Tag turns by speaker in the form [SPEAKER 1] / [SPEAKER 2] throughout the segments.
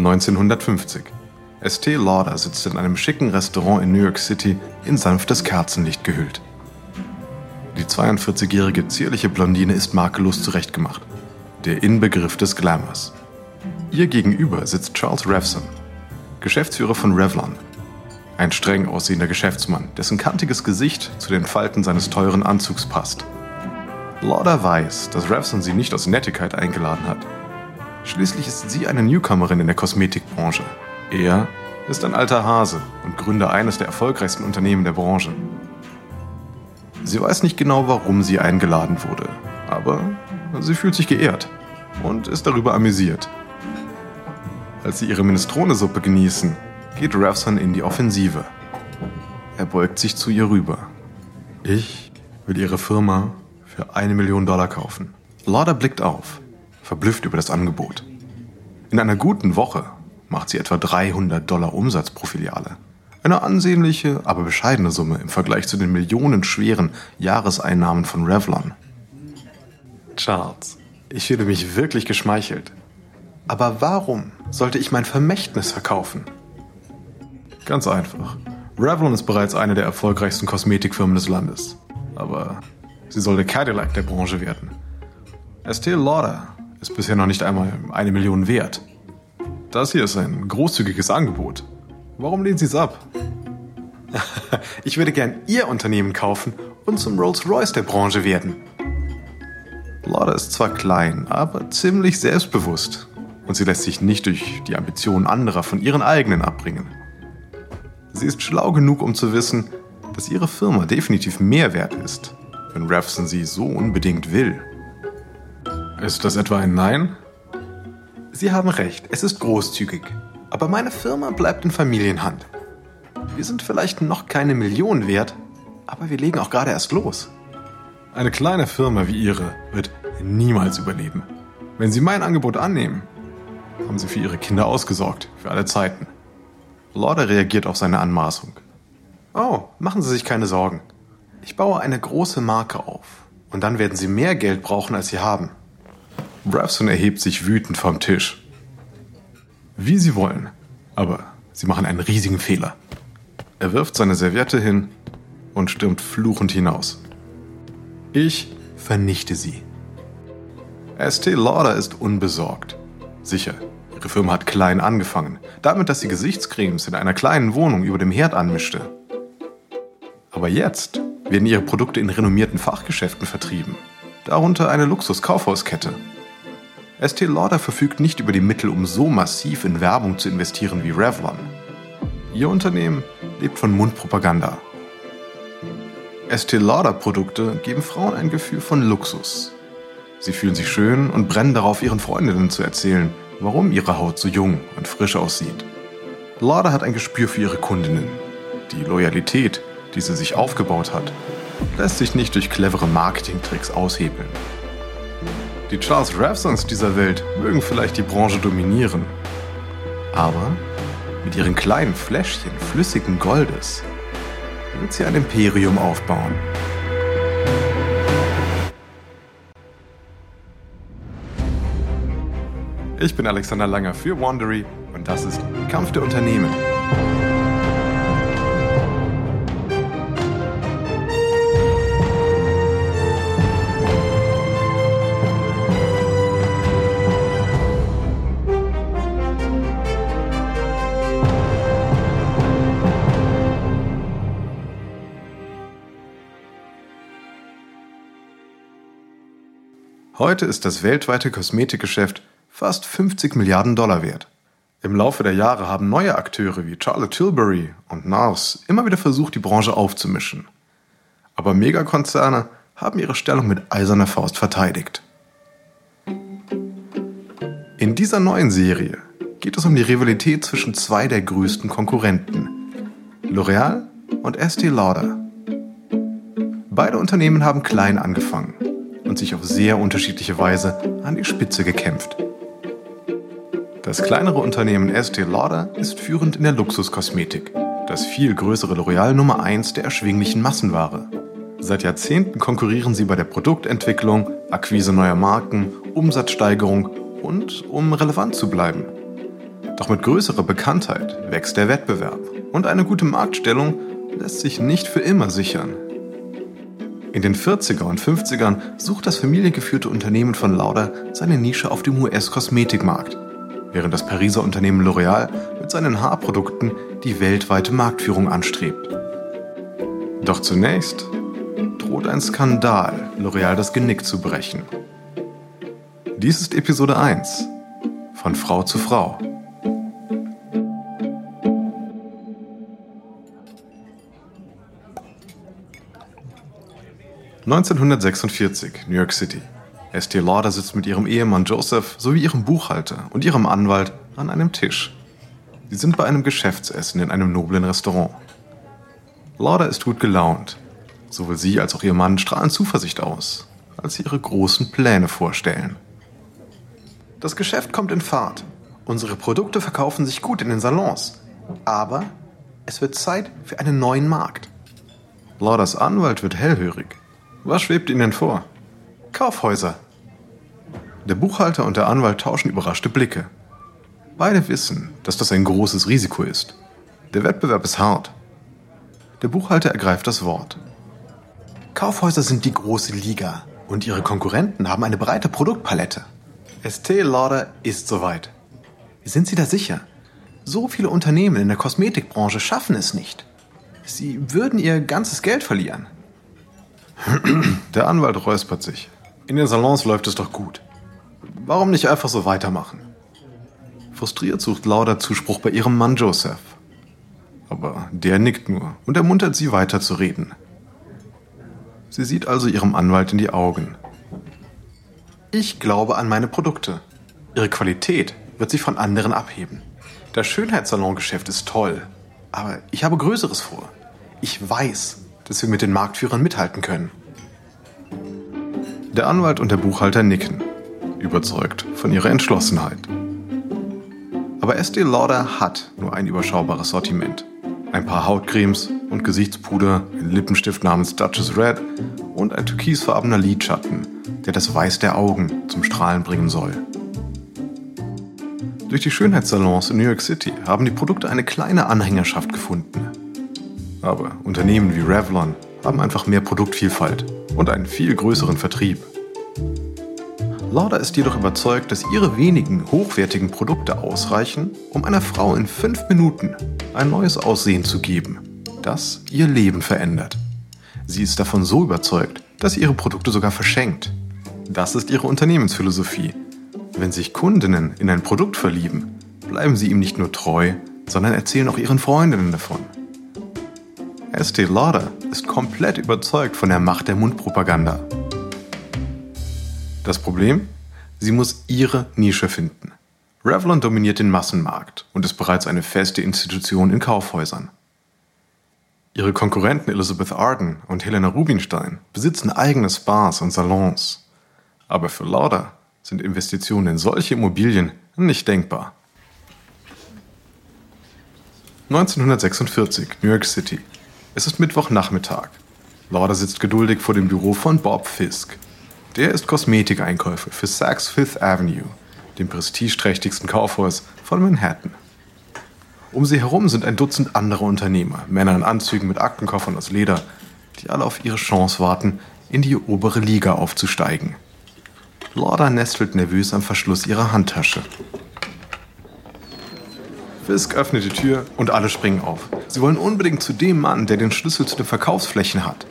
[SPEAKER 1] 1950. Estee Lauder sitzt in einem schicken Restaurant in New York City in sanftes Kerzenlicht gehüllt. Die 42-jährige zierliche Blondine ist makellos zurechtgemacht. Der Inbegriff des Glamours. Ihr gegenüber sitzt Charles Revson, Geschäftsführer von Revlon. Ein streng aussehender Geschäftsmann, dessen kantiges Gesicht zu den Falten seines teuren Anzugs passt. Lauder weiß, dass Revson sie nicht aus Nettigkeit eingeladen hat. Schließlich ist sie eine Newcomerin in der Kosmetikbranche. Er ist ein alter Hase und Gründer eines der erfolgreichsten Unternehmen der Branche. Sie weiß nicht genau, warum sie eingeladen wurde, aber sie fühlt sich geehrt und ist darüber amüsiert. Als sie ihre Minestrone-Suppe genießen, geht Ravson in die Offensive. Er beugt sich zu ihr rüber. Ich will ihre Firma für eine Million Dollar kaufen. Lauder blickt auf, verblüfft über das Angebot. In einer guten Woche macht sie etwa 300 Dollar Umsatz pro Filiale. Eine ansehnliche, aber bescheidene Summe im Vergleich zu den millionenschweren Jahreseinnahmen von Revlon. Charles, ich fühle mich wirklich geschmeichelt. Aber warum sollte ich mein Vermächtnis verkaufen? Ganz einfach. Revlon ist bereits eine der erfolgreichsten Kosmetikfirmen des Landes. Aber sie soll der Cadillac der Branche werden. Estee Lauder ist bisher noch nicht einmal eine Million wert. Das hier ist ein großzügiges Angebot. Warum lehnen Sie es ab? ich würde gern Ihr Unternehmen kaufen und zum Rolls-Royce der Branche werden. Lauder ist zwar klein, aber ziemlich selbstbewusst. Und sie lässt sich nicht durch die Ambitionen anderer von ihren eigenen abbringen. Sie ist schlau genug, um zu wissen, dass ihre Firma definitiv mehr wert ist, wenn Revson sie so unbedingt will. Ist das etwa ein Nein? Sie haben recht, es ist großzügig. Aber meine Firma bleibt in Familienhand. Wir sind vielleicht noch keine Million wert, aber wir legen auch gerade erst los. Eine kleine Firma wie Ihre wird niemals überleben. Wenn Sie mein Angebot annehmen, haben Sie für Ihre Kinder ausgesorgt, für alle Zeiten. Lauder reagiert auf seine Anmaßung. Oh, machen Sie sich keine Sorgen. Ich baue eine große Marke auf. Und dann werden Sie mehr Geld brauchen, als Sie haben. Bravson erhebt sich wütend vom Tisch. Wie Sie wollen, aber Sie machen einen riesigen Fehler. Er wirft seine Serviette hin und stürmt fluchend hinaus. Ich vernichte Sie. Estee Lauder ist unbesorgt. Sicher, ihre Firma hat klein angefangen, damit, dass sie Gesichtscremes in einer kleinen Wohnung über dem Herd anmischte. Aber jetzt werden ihre Produkte in renommierten Fachgeschäften vertrieben, darunter eine Luxus-Kaufhauskette. Estee Lauder verfügt nicht über die Mittel, um so massiv in Werbung zu investieren wie Revlon. Ihr Unternehmen lebt von Mundpropaganda. Estee Lauder Produkte geben Frauen ein Gefühl von Luxus. Sie fühlen sich schön und brennen darauf, ihren Freundinnen zu erzählen, warum ihre Haut so jung und frisch aussieht. Lauder hat ein Gespür für ihre Kundinnen. Die Loyalität, die sie sich aufgebaut hat, lässt sich nicht durch clevere Marketingtricks aushebeln. Die Charles Ravsons dieser Welt mögen vielleicht die Branche dominieren. Aber mit ihren kleinen Fläschchen flüssigen Goldes wird sie ein Imperium aufbauen. Ich bin Alexander Langer für Wandery und das ist Kampf der Unternehmen. Heute ist das weltweite Kosmetikgeschäft fast 50 Milliarden Dollar wert. Im Laufe der Jahre haben neue Akteure wie Charlotte Tilbury und NARS immer wieder versucht, die Branche aufzumischen. Aber Megakonzerne haben ihre Stellung mit eiserner Faust verteidigt. In dieser neuen Serie geht es um die Rivalität zwischen zwei der größten Konkurrenten, L'Oreal und Estee Lauder. Beide Unternehmen haben klein angefangen und sich auf sehr unterschiedliche Weise an die Spitze gekämpft. Das kleinere Unternehmen Estee Lauder ist führend in der Luxuskosmetik, das viel größere L'Oreal Nummer 1 der erschwinglichen Massenware. Seit Jahrzehnten konkurrieren sie bei der Produktentwicklung, Akquise neuer Marken, Umsatzsteigerung und um relevant zu bleiben. Doch mit größerer Bekanntheit wächst der Wettbewerb und eine gute Marktstellung lässt sich nicht für immer sichern. In den 40er und 50ern sucht das familiengeführte Unternehmen von Lauder seine Nische auf dem US-Kosmetikmarkt, während das Pariser Unternehmen L'Oreal mit seinen Haarprodukten die weltweite Marktführung anstrebt. Doch zunächst droht ein Skandal, L'Oreal das Genick zu brechen. Dies ist Episode 1 von Frau zu Frau. 1946, New York City. Estee Lauder sitzt mit ihrem Ehemann Joseph sowie ihrem Buchhalter und ihrem Anwalt an einem Tisch. Sie sind bei einem Geschäftsessen in einem noblen Restaurant. Lauder ist gut gelaunt. Sowohl sie als auch ihr Mann strahlen Zuversicht aus, als sie ihre großen Pläne vorstellen. Das Geschäft kommt in Fahrt. Unsere Produkte verkaufen sich gut in den Salons. Aber es wird Zeit für einen neuen Markt. Lauders Anwalt wird hellhörig. Was schwebt Ihnen vor? Kaufhäuser. Der Buchhalter und der Anwalt tauschen überraschte Blicke. Beide wissen, dass das ein großes Risiko ist. Der Wettbewerb ist hart. Der Buchhalter ergreift das Wort. Kaufhäuser sind die große Liga und ihre Konkurrenten haben eine breite Produktpalette. Estee Lauder ist soweit. Sind Sie da sicher? So viele Unternehmen in der Kosmetikbranche schaffen es nicht. Sie würden ihr ganzes Geld verlieren. Der Anwalt räuspert sich. In den Salons läuft es doch gut. Warum nicht einfach so weitermachen? Frustriert sucht Lauda Zuspruch bei ihrem Mann Joseph. Aber der nickt nur und ermuntert sie weiter zu reden. Sie sieht also ihrem Anwalt in die Augen. Ich glaube an meine Produkte. Ihre Qualität wird sich von anderen abheben. Das Schönheitssalongeschäft ist toll, aber ich habe Größeres vor. Ich weiß, dass wir mit den Marktführern mithalten können. Der Anwalt und der Buchhalter nicken, überzeugt von ihrer Entschlossenheit. Aber Estee Lauder hat nur ein überschaubares Sortiment. Ein paar Hautcremes und Gesichtspuder, ein Lippenstift namens Duchess Red und ein türkisfarbener Lidschatten, der das Weiß der Augen zum Strahlen bringen soll. Durch die Schönheitssalons in New York City haben die Produkte eine kleine Anhängerschaft gefunden. Aber Unternehmen wie Revlon haben einfach mehr Produktvielfalt und einen viel größeren Vertrieb. Lauda ist jedoch überzeugt, dass ihre wenigen hochwertigen Produkte ausreichen, um einer Frau in fünf Minuten ein neues Aussehen zu geben, das ihr Leben verändert. Sie ist davon so überzeugt, dass sie ihre Produkte sogar verschenkt. Das ist ihre Unternehmensphilosophie. Wenn sich Kundinnen in ein Produkt verlieben, bleiben sie ihm nicht nur treu, sondern erzählen auch ihren Freundinnen davon. Estee Lauder ist komplett überzeugt von der Macht der Mundpropaganda. Das Problem? Sie muss ihre Nische finden. Revlon dominiert den Massenmarkt und ist bereits eine feste Institution in Kaufhäusern. Ihre Konkurrenten Elizabeth Arden und Helena Rubinstein besitzen eigene Spas und Salons. Aber für Lauder sind Investitionen in solche Immobilien nicht denkbar. 1946, New York City. Es ist Mittwochnachmittag. Lauder sitzt geduldig vor dem Büro von Bob Fisk. Der ist Kosmetikeinkäufer für Saks Fifth Avenue, dem prestigeträchtigsten Kaufhaus von Manhattan. Um sie herum sind ein Dutzend andere Unternehmer, Männer in Anzügen mit Aktenkoffern aus Leder, die alle auf ihre Chance warten, in die obere Liga aufzusteigen. Lauder nestelt nervös am Verschluss ihrer Handtasche. Fisk öffnet die Tür und alle springen auf. Sie wollen unbedingt zu dem Mann, der den Schlüssel zu den Verkaufsflächen hat.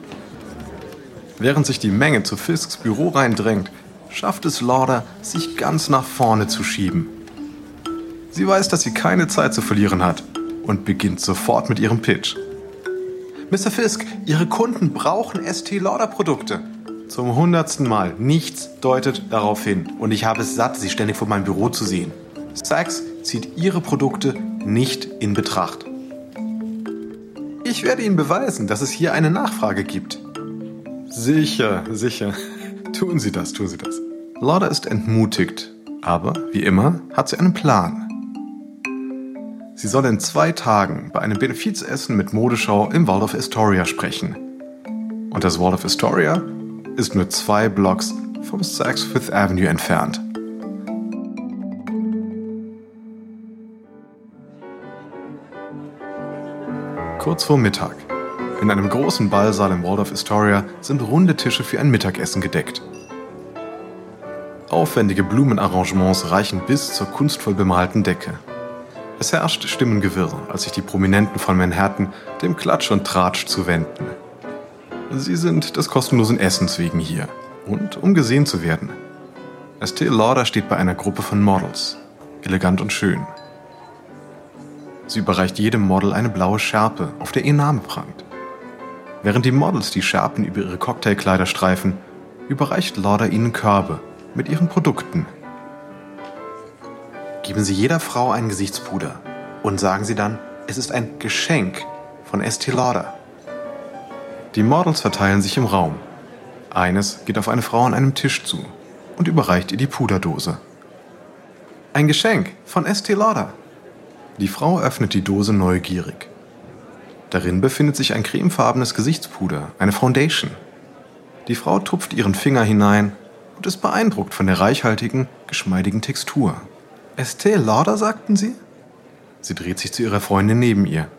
[SPEAKER 1] Während sich die Menge zu Fisks Büro reindrängt, schafft es Lauder, sich ganz nach vorne zu schieben. Sie weiß, dass sie keine Zeit zu verlieren hat und beginnt sofort mit ihrem Pitch. Mr. Fisk, Ihre Kunden brauchen ST Lauder Produkte. Zum hundertsten Mal. Nichts deutet darauf hin. Und ich habe es satt, Sie ständig vor meinem Büro zu sehen. Saks zieht Ihre Produkte nicht in Betracht. Ich werde Ihnen beweisen, dass es hier eine Nachfrage gibt. Sicher, sicher. Tun Sie das, tun Sie das. Lauda ist entmutigt, aber wie immer hat sie einen Plan. Sie soll in zwei Tagen bei einem Benefizessen mit Modeschau im Waldorf Astoria sprechen. Und das Waldorf Astoria ist nur zwei Blocks vom Saks Fifth Avenue entfernt. Kurz vor Mittag. In einem großen Ballsaal im Waldorf Astoria sind runde Tische für ein Mittagessen gedeckt. Aufwendige Blumenarrangements reichen bis zur kunstvoll bemalten Decke. Es herrscht Stimmengewirr, als sich die Prominenten von Manhattan dem Klatsch und Tratsch zuwenden. Sie sind des kostenlosen Essens wegen hier und um gesehen zu werden. Estee Lauder steht bei einer Gruppe von Models, elegant und schön. Sie überreicht jedem Model eine blaue Schärpe, auf der ihr Name prangt. Während die Models die Schärpen über ihre Cocktailkleider streifen, überreicht Lauder ihnen Körbe mit ihren Produkten Geben Sie jeder Frau ein Gesichtspuder und sagen Sie dann, es ist ein Geschenk von Estee Lauder. Die Models verteilen sich im Raum. Eines geht auf eine Frau an einem Tisch zu und überreicht ihr die Puderdose. Ein Geschenk von Estee Lauder. Die Frau öffnet die Dose neugierig. Darin befindet sich ein cremefarbenes Gesichtspuder, eine Foundation. Die Frau tupft ihren Finger hinein und ist beeindruckt von der reichhaltigen, geschmeidigen Textur. Estee Lauder, sagten Sie? Sie dreht sich zu ihrer Freundin neben ihr.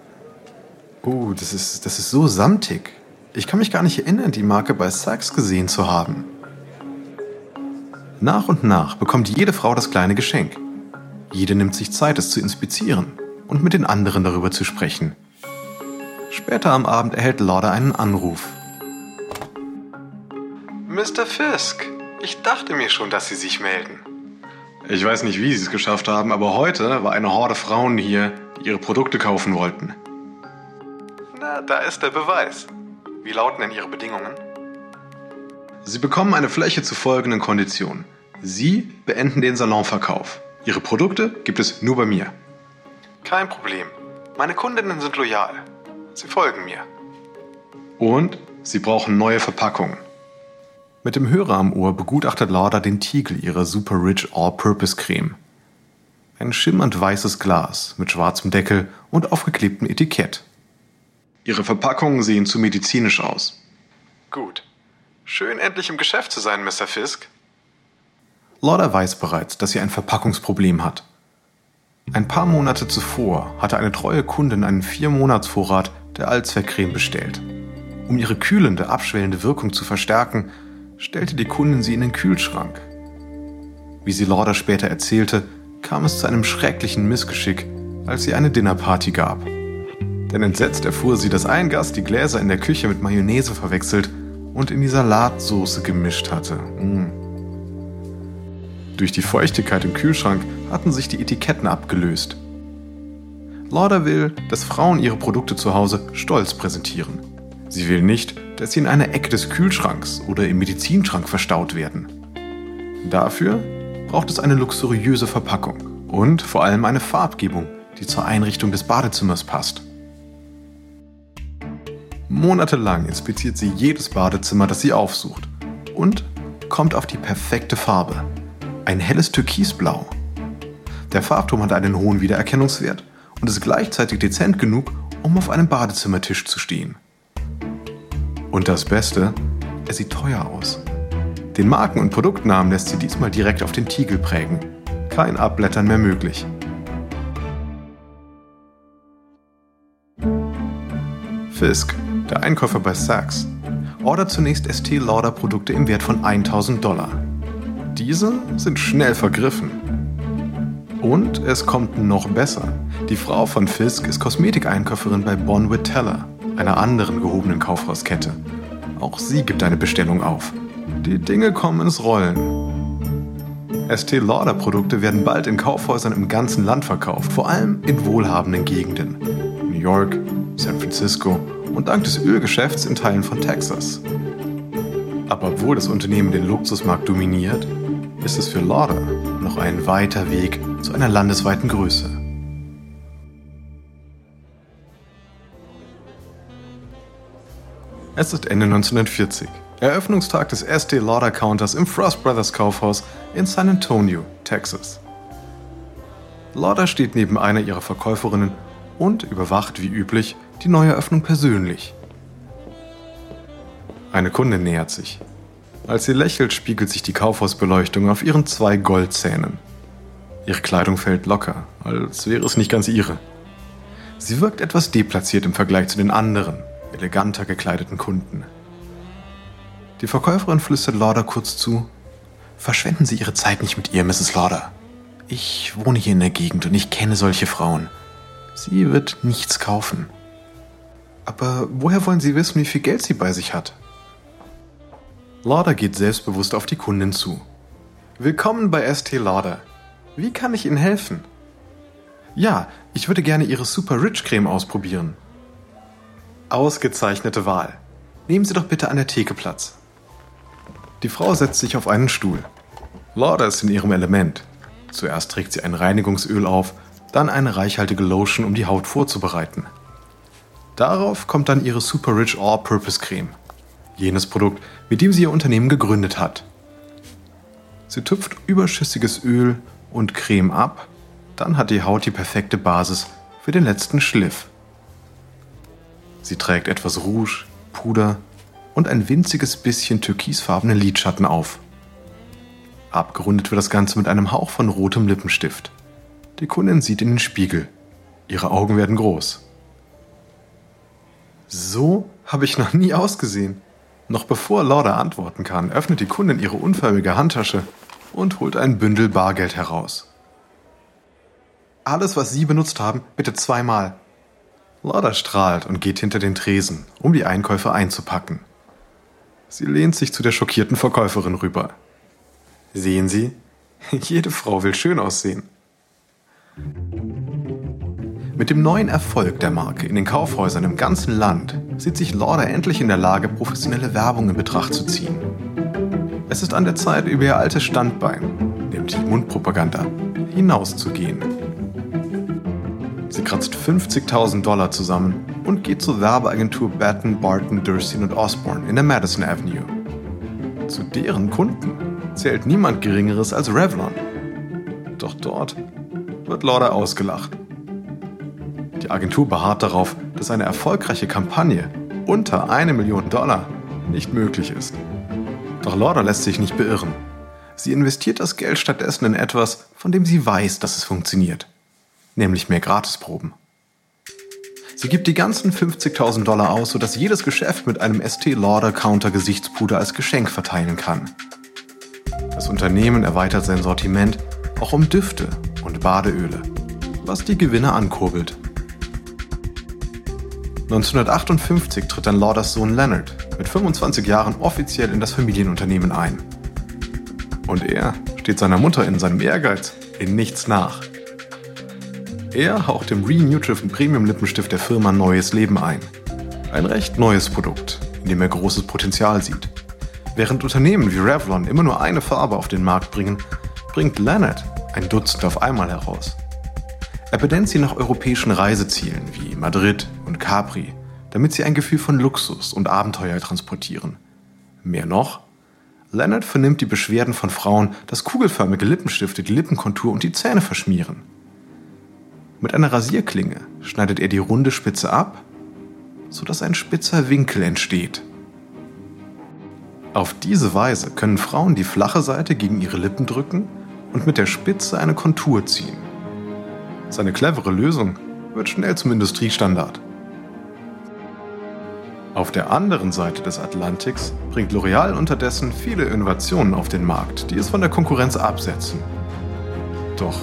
[SPEAKER 1] Oh, das ist, das ist so samtig. Ich kann mich gar nicht erinnern, die Marke bei Saks gesehen zu haben. Nach und nach bekommt jede Frau das kleine Geschenk. Jede nimmt sich Zeit, es zu inspizieren und mit den anderen darüber zu sprechen. Später am Abend erhält Lauder einen Anruf. Mr. Fisk, ich dachte mir schon, dass Sie sich melden. Ich weiß nicht, wie sie es geschafft haben, aber heute war eine Horde Frauen hier, die ihre Produkte kaufen wollten. Na, da ist der Beweis. Wie lauten denn Ihre Bedingungen? Sie bekommen eine Fläche zu folgenden Konditionen. Sie beenden den Salonverkauf. Ihre Produkte gibt es nur bei mir. Kein Problem. Meine Kundinnen sind loyal. Sie folgen mir. Und Sie brauchen neue Verpackungen. Mit dem Hörer am Ohr begutachtet Lauda den Tiegel ihrer Super Rich All-Purpose Creme. Ein schimmernd weißes Glas mit schwarzem Deckel und aufgeklebtem Etikett. Ihre Verpackungen sehen zu medizinisch aus. Gut. Schön endlich im Geschäft zu sein, Mr. Fisk. Lauda weiß bereits, dass sie ein Verpackungsproblem hat. Ein paar Monate zuvor hatte eine treue Kundin einen Vier-Monats-Vorrat der Allzweckcreme bestellt. Um ihre kühlende, abschwellende Wirkung zu verstärken, stellte die Kundin sie in den Kühlschrank. Wie sie Lauder später erzählte, kam es zu einem schrecklichen Missgeschick, als sie eine Dinnerparty gab. Denn entsetzt erfuhr sie, dass ein Gast die Gläser in der Küche mit Mayonnaise verwechselt und in die Salatsoße gemischt hatte. Mm. Durch die Feuchtigkeit im Kühlschrank hatten sich die Etiketten abgelöst. Lauder will, dass Frauen ihre Produkte zu Hause stolz präsentieren. Sie will nicht, dass sie in einer Ecke des Kühlschranks oder im Medizinschrank verstaut werden. Dafür braucht es eine luxuriöse Verpackung und vor allem eine Farbgebung, die zur Einrichtung des Badezimmers passt. Monatelang inspiziert sie jedes Badezimmer, das sie aufsucht und kommt auf die perfekte Farbe. Ein helles Türkisblau. Der Farbton hat einen hohen Wiedererkennungswert und ist gleichzeitig dezent genug, um auf einem Badezimmertisch zu stehen. Und das Beste, er sieht teuer aus. Den Marken- und Produktnamen lässt sie diesmal direkt auf den Tiegel prägen. Kein Abblättern mehr möglich. Fisk, der Einkäufer bei Saks, ordert zunächst Estee Lauder Produkte im Wert von 1000 Dollar. Diese sind schnell vergriffen. Und es kommt noch besser. Die Frau von Fisk ist Kosmetikeinkäuferin bei Bonwit Teller, einer anderen gehobenen Kaufhauskette. Auch sie gibt eine Bestellung auf. Die Dinge kommen ins Rollen. Estee Lauder Produkte werden bald in Kaufhäusern im ganzen Land verkauft, vor allem in wohlhabenden Gegenden. New York, San Francisco und dank des Ölgeschäfts in Teilen von Texas. Aber obwohl das Unternehmen den Luxusmarkt dominiert, ist es für Lauder noch ein weiter Weg zu einer landesweiten Größe. Es ist Ende 1940. Eröffnungstag des Estee Lauder Counters im Frost Brothers Kaufhaus in San Antonio, Texas. Lauder steht neben einer ihrer Verkäuferinnen und überwacht wie üblich die neue Eröffnung persönlich. Eine Kundin nähert sich. Als sie lächelt, spiegelt sich die Kaufhausbeleuchtung auf ihren zwei Goldzähnen. Ihre Kleidung fällt locker, als wäre es nicht ganz ihre. Sie wirkt etwas deplatziert im Vergleich zu den anderen, eleganter gekleideten Kunden. Die Verkäuferin flüstert Lauder kurz zu. Verschwenden Sie Ihre Zeit nicht mit ihr, Mrs. Lauder. Ich wohne hier in der Gegend und ich kenne solche Frauen. Sie wird nichts kaufen. Aber woher wollen Sie wissen, wie viel Geld sie bei sich hat? Lauder geht selbstbewusst auf die Kundin zu. Willkommen bei ST Lauder. Wie kann ich Ihnen helfen? Ja, ich würde gerne Ihre Super Rich Creme ausprobieren. Ausgezeichnete Wahl. Nehmen Sie doch bitte an der Theke Platz. Die Frau setzt sich auf einen Stuhl. Lauder ist in ihrem Element. Zuerst trägt sie ein Reinigungsöl auf, dann eine reichhaltige Lotion, um die Haut vorzubereiten. Darauf kommt dann ihre Super Rich All-Purpose Creme. Jenes Produkt, mit dem sie ihr Unternehmen gegründet hat. Sie tupft überschüssiges Öl und Creme ab, dann hat die Haut die perfekte Basis für den letzten Schliff. Sie trägt etwas Rouge, Puder und ein winziges bisschen türkisfarbene Lidschatten auf. Abgerundet wird das Ganze mit einem Hauch von rotem Lippenstift. Die Kundin sieht in den Spiegel. Ihre Augen werden groß. So habe ich noch nie ausgesehen. Noch bevor Lauda antworten kann, öffnet die Kundin ihre unförmige Handtasche und holt ein Bündel Bargeld heraus. Alles, was Sie benutzt haben, bitte zweimal, Lauda strahlt und geht hinter den Tresen, um die Einkäufe einzupacken. Sie lehnt sich zu der schockierten Verkäuferin rüber. Sehen Sie, jede Frau will schön aussehen. Mit dem neuen Erfolg der Marke in den Kaufhäusern im ganzen Land sieht sich Lauda endlich in der Lage, professionelle Werbung in Betracht zu ziehen. Es ist an der Zeit, über ihr altes Standbein, nämlich Mundpropaganda, hinauszugehen. Sie kratzt 50.000 Dollar zusammen und geht zur Werbeagentur Batten, Barton, Dursin und Osborne in der Madison Avenue. Zu deren Kunden zählt niemand Geringeres als Revlon. Doch dort wird Lauda ausgelacht. Die Agentur beharrt darauf, dass eine erfolgreiche Kampagne unter eine Million Dollar nicht möglich ist. Doch Lauda lässt sich nicht beirren. Sie investiert das Geld stattdessen in etwas, von dem sie weiß, dass es funktioniert nämlich mehr Gratisproben. Sie gibt die ganzen 50.000 Dollar aus, sodass jedes Geschäft mit einem ST Lauder Counter Gesichtspuder als Geschenk verteilen kann. Das Unternehmen erweitert sein Sortiment auch um Düfte und Badeöle, was die Gewinne ankurbelt. 1958 tritt dann Lauders Sohn Leonard mit 25 Jahren offiziell in das Familienunternehmen ein. Und er steht seiner Mutter in seinem Ehrgeiz in nichts nach. Er haucht dem Renutrition Premium Lippenstift der Firma neues Leben ein. Ein recht neues Produkt, in dem er großes Potenzial sieht. Während Unternehmen wie Revlon immer nur eine Farbe auf den Markt bringen, bringt Leonard ein Dutzend auf einmal heraus. Er benennt sie nach europäischen Reisezielen wie Madrid und Capri, damit sie ein Gefühl von Luxus und Abenteuer transportieren. Mehr noch, Leonard vernimmt die Beschwerden von Frauen, dass kugelförmige Lippenstifte die Lippenkontur und die Zähne verschmieren. Mit einer Rasierklinge schneidet er die runde Spitze ab, sodass ein spitzer Winkel entsteht. Auf diese Weise können Frauen die flache Seite gegen ihre Lippen drücken und mit der Spitze eine Kontur ziehen. Seine clevere Lösung wird schnell zum Industriestandard. Auf der anderen Seite des Atlantiks bringt L'Oreal unterdessen viele Innovationen auf den Markt, die es von der Konkurrenz absetzen. Doch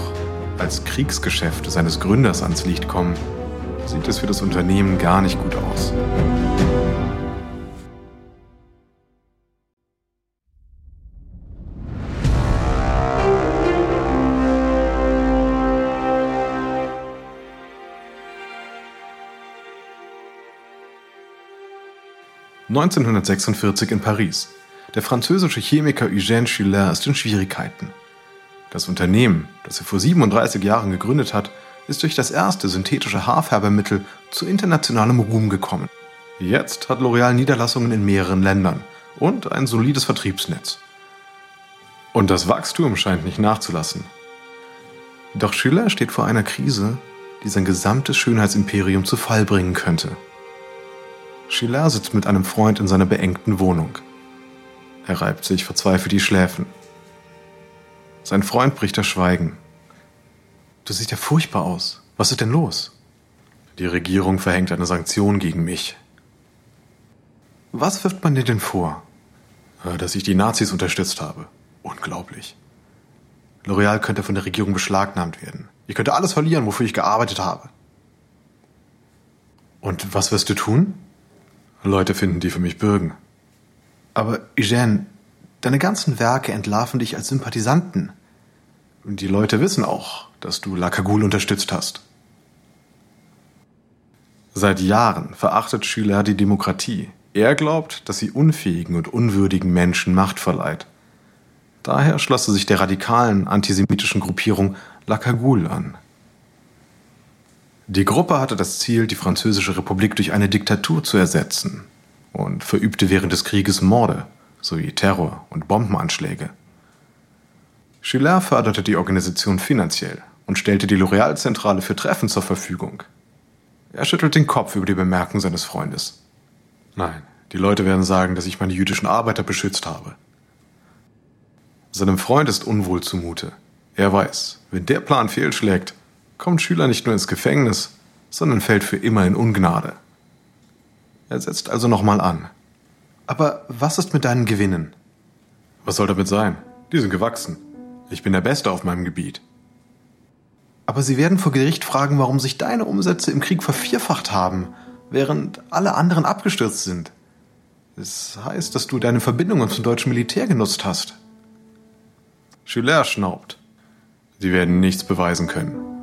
[SPEAKER 1] als Kriegsgeschäft seines Gründers ans Licht kommen, sieht es für das Unternehmen gar nicht gut aus. ...1946 in Paris. Der französische Chemiker Eugène Schuller ist in Schwierigkeiten. Das Unternehmen, das er vor 37 Jahren gegründet hat, ist durch das erste synthetische Haarfärbemittel zu internationalem Ruhm gekommen. Jetzt hat L'Oreal Niederlassungen in mehreren Ländern und ein solides Vertriebsnetz. Und das Wachstum scheint nicht nachzulassen. Doch Schiller steht vor einer Krise, die sein gesamtes Schönheitsimperium zu Fall bringen könnte. Schiller sitzt mit einem Freund in seiner beengten Wohnung. Er reibt sich verzweifelt die Schläfen. Sein Freund bricht das Schweigen. Du siehst ja furchtbar aus. Was ist denn los? Die Regierung verhängt eine Sanktion gegen mich. Was wirft man dir denn vor? Äh, dass ich die Nazis unterstützt habe. Unglaublich. L'Oreal könnte von der Regierung beschlagnahmt werden. Ich könnte alles verlieren, wofür ich gearbeitet habe. Und was wirst du tun? Leute finden, die für mich bürgen. Aber Eugène, deine ganzen Werke entlarven dich als Sympathisanten. Die Leute wissen auch, dass du Lacagul unterstützt hast. Seit Jahren verachtet Schüler die Demokratie. Er glaubt, dass sie unfähigen und unwürdigen Menschen Macht verleiht. Daher schloss er sich der radikalen antisemitischen Gruppierung Lacagul an. Die Gruppe hatte das Ziel, die Französische Republik durch eine Diktatur zu ersetzen und verübte während des Krieges Morde sowie Terror und Bombenanschläge. Schiller förderte die Organisation finanziell und stellte die L'Oréal-Zentrale für Treffen zur Verfügung. Er schüttelt den Kopf über die Bemerkung seines Freundes. Nein, die Leute werden sagen, dass ich meine jüdischen Arbeiter beschützt habe. Seinem Freund ist unwohl zumute. Er weiß, wenn der Plan fehlschlägt, kommt Schüler nicht nur ins Gefängnis, sondern fällt für immer in Ungnade. Er setzt also nochmal an. Aber was ist mit deinen Gewinnen? Was soll damit sein? Die sind gewachsen. Ich bin der Beste auf meinem Gebiet. Aber sie werden vor Gericht fragen, warum sich deine Umsätze im Krieg vervierfacht haben, während alle anderen abgestürzt sind. Es heißt, dass du deine Verbindungen zum deutschen Militär genutzt hast. Schüler schnaubt. Sie werden nichts beweisen können.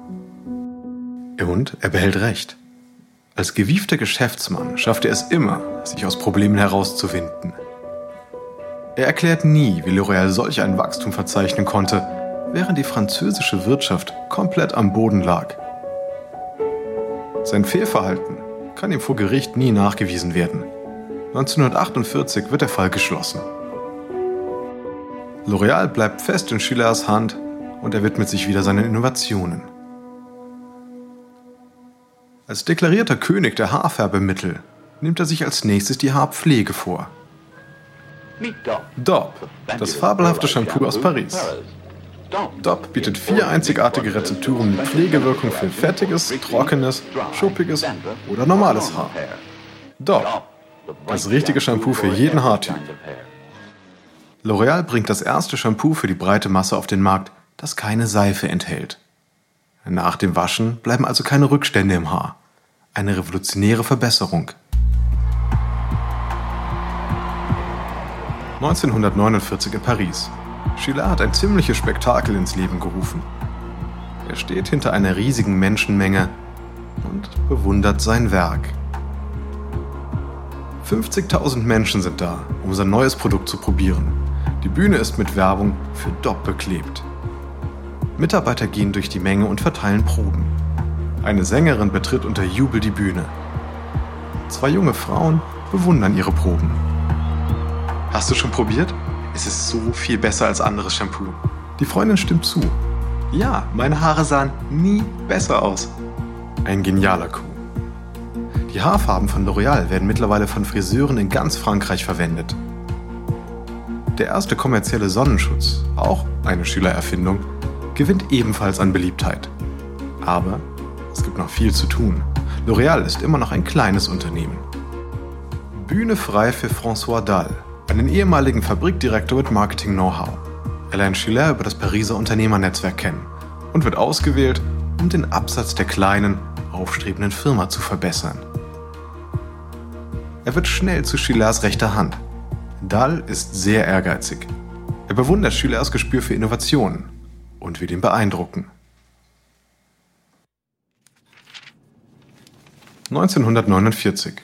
[SPEAKER 1] Und er behält recht. Als gewiefter Geschäftsmann schafft er es immer, sich aus Problemen herauszuwinden. Er erklärt nie, wie L'Oréal solch ein Wachstum verzeichnen konnte, während die französische Wirtschaft komplett am Boden lag. Sein Fehlverhalten kann ihm vor Gericht nie nachgewiesen werden. 1948 wird der Fall geschlossen. L'Oréal bleibt fest in Schillers Hand und er widmet sich wieder seinen Innovationen. Als deklarierter König der Haarfärbemittel nimmt er sich als nächstes die Haarpflege vor. Dob, das fabelhafte Shampoo aus Paris. Dob bietet vier einzigartige Rezepturen mit Pflegewirkung für fettiges, trockenes, schuppiges oder normales Haar. Dob, das richtige Shampoo für jeden Haartyp. L'Oreal bringt das erste Shampoo für die breite Masse auf den Markt, das keine Seife enthält. Nach dem Waschen bleiben also keine Rückstände im Haar. Eine revolutionäre Verbesserung. 1949 in Paris. Schiller hat ein ziemliches Spektakel ins Leben gerufen. Er steht hinter einer riesigen Menschenmenge und bewundert sein Werk. 50.000 Menschen sind da, um sein neues Produkt zu probieren. Die Bühne ist mit Werbung für Dopp beklebt. Mitarbeiter gehen durch die Menge und verteilen Proben. Eine Sängerin betritt unter Jubel die Bühne. Zwei junge Frauen bewundern ihre Proben. Hast du schon probiert? Es ist so viel besser als anderes Shampoo. Die Freundin stimmt zu. Ja, meine Haare sahen nie besser aus. Ein genialer Coup. Die Haarfarben von L'Oreal werden mittlerweile von Friseuren in ganz Frankreich verwendet. Der erste kommerzielle Sonnenschutz, auch eine Schülererfindung, gewinnt ebenfalls an Beliebtheit. Aber es gibt noch viel zu tun. L'Oreal ist immer noch ein kleines Unternehmen. Bühne frei für François Dahl, einen ehemaligen Fabrikdirektor mit Marketing-Know-how. Er lernt Schiller über das Pariser Unternehmernetzwerk kennen und wird ausgewählt, um den Absatz der kleinen, aufstrebenden Firma zu verbessern. Er wird schnell zu Schillers rechter Hand. Dahl ist sehr ehrgeizig. Er bewundert Schillers Gespür für Innovationen und will ihn beeindrucken. 1949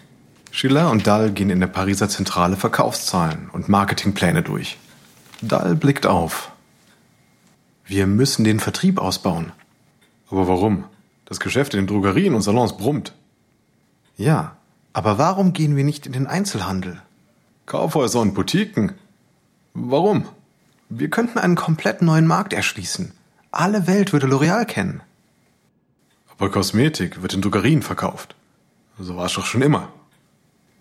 [SPEAKER 1] Schiller und Dahl gehen in der Pariser Zentrale Verkaufszahlen und Marketingpläne durch. Dahl blickt auf. Wir müssen den Vertrieb ausbauen. Aber warum? Das Geschäft in den Drogerien und Salons brummt. Ja, aber warum gehen wir nicht in den Einzelhandel? Kaufhäuser und Boutiquen? Warum? Wir könnten einen komplett neuen Markt erschließen. Alle Welt würde L'Oreal kennen. Aber Kosmetik wird in Drogerien verkauft. So war es doch schon immer.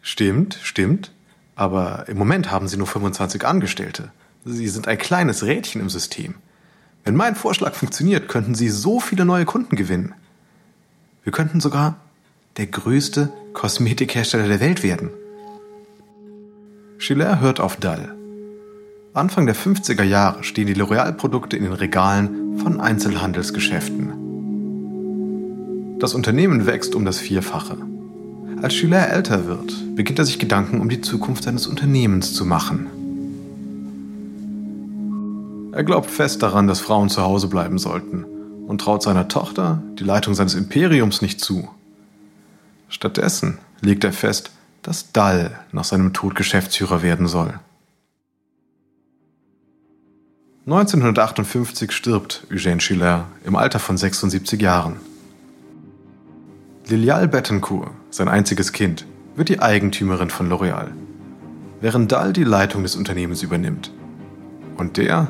[SPEAKER 1] Stimmt, stimmt. Aber im Moment haben Sie nur 25 Angestellte. Sie sind ein kleines Rädchen im System. Wenn mein Vorschlag funktioniert, könnten Sie so viele neue Kunden gewinnen. Wir könnten sogar der größte Kosmetikhersteller der Welt werden. Schiller hört auf Dall. Anfang der 50er Jahre stehen die L'Oreal-Produkte in den Regalen von Einzelhandelsgeschäften. Das Unternehmen wächst um das Vierfache. Als Schiller älter wird, beginnt er sich Gedanken um die Zukunft seines Unternehmens zu machen. Er glaubt fest daran, dass Frauen zu Hause bleiben sollten und traut seiner Tochter die Leitung seines Imperiums nicht zu. Stattdessen legt er fest, dass Dall nach seinem Tod Geschäftsführer werden soll. 1958 stirbt Eugène Schiller im Alter von 76 Jahren. Lilial Bettencourt, sein einziges Kind, wird die Eigentümerin von L'Oréal, während Dahl die Leitung des Unternehmens übernimmt. Und der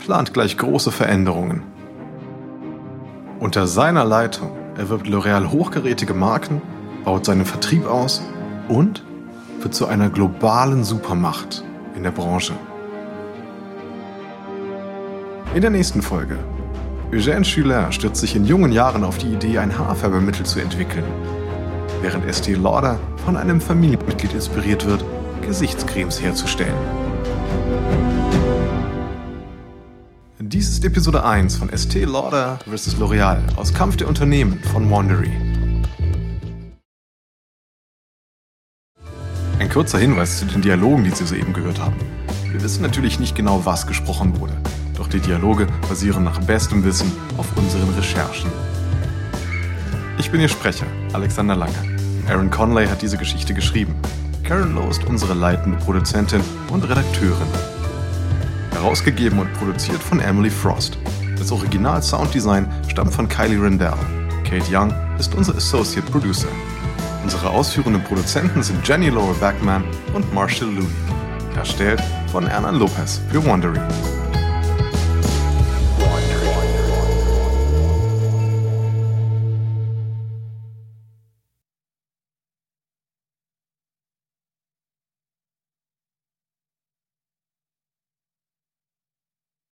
[SPEAKER 1] plant gleich große Veränderungen. Unter seiner Leitung erwirbt L'Oréal hochgerätige Marken, baut seinen Vertrieb aus und wird zu einer globalen Supermacht in der Branche. In der nächsten Folge Eugène Schüler stürzt sich in jungen Jahren auf die Idee, ein Haarfärbemittel zu entwickeln, während Estee Lauder von einem Familienmitglied inspiriert wird, Gesichtscremes herzustellen. Dies ist Episode 1 von Estee Lauder vs. L'Oreal aus Kampf der Unternehmen von Wandery. Ein kurzer Hinweis zu den Dialogen, die Sie soeben gehört haben. Wir wissen natürlich nicht genau, was gesprochen wurde. Doch die Dialoge basieren nach bestem Wissen auf unseren Recherchen. Ich bin Ihr Sprecher, Alexander Lange. Aaron Conley hat diese Geschichte geschrieben. Karen Lowe ist unsere leitende Produzentin und Redakteurin. Herausgegeben und produziert von Emily Frost. Das Original Sounddesign stammt von Kylie Rendell. Kate Young ist unser Associate Producer. Unsere ausführenden Produzenten sind Jenny Laura Backman und Marshall Looney. Erstellt von Ernan Lopez für Wondery.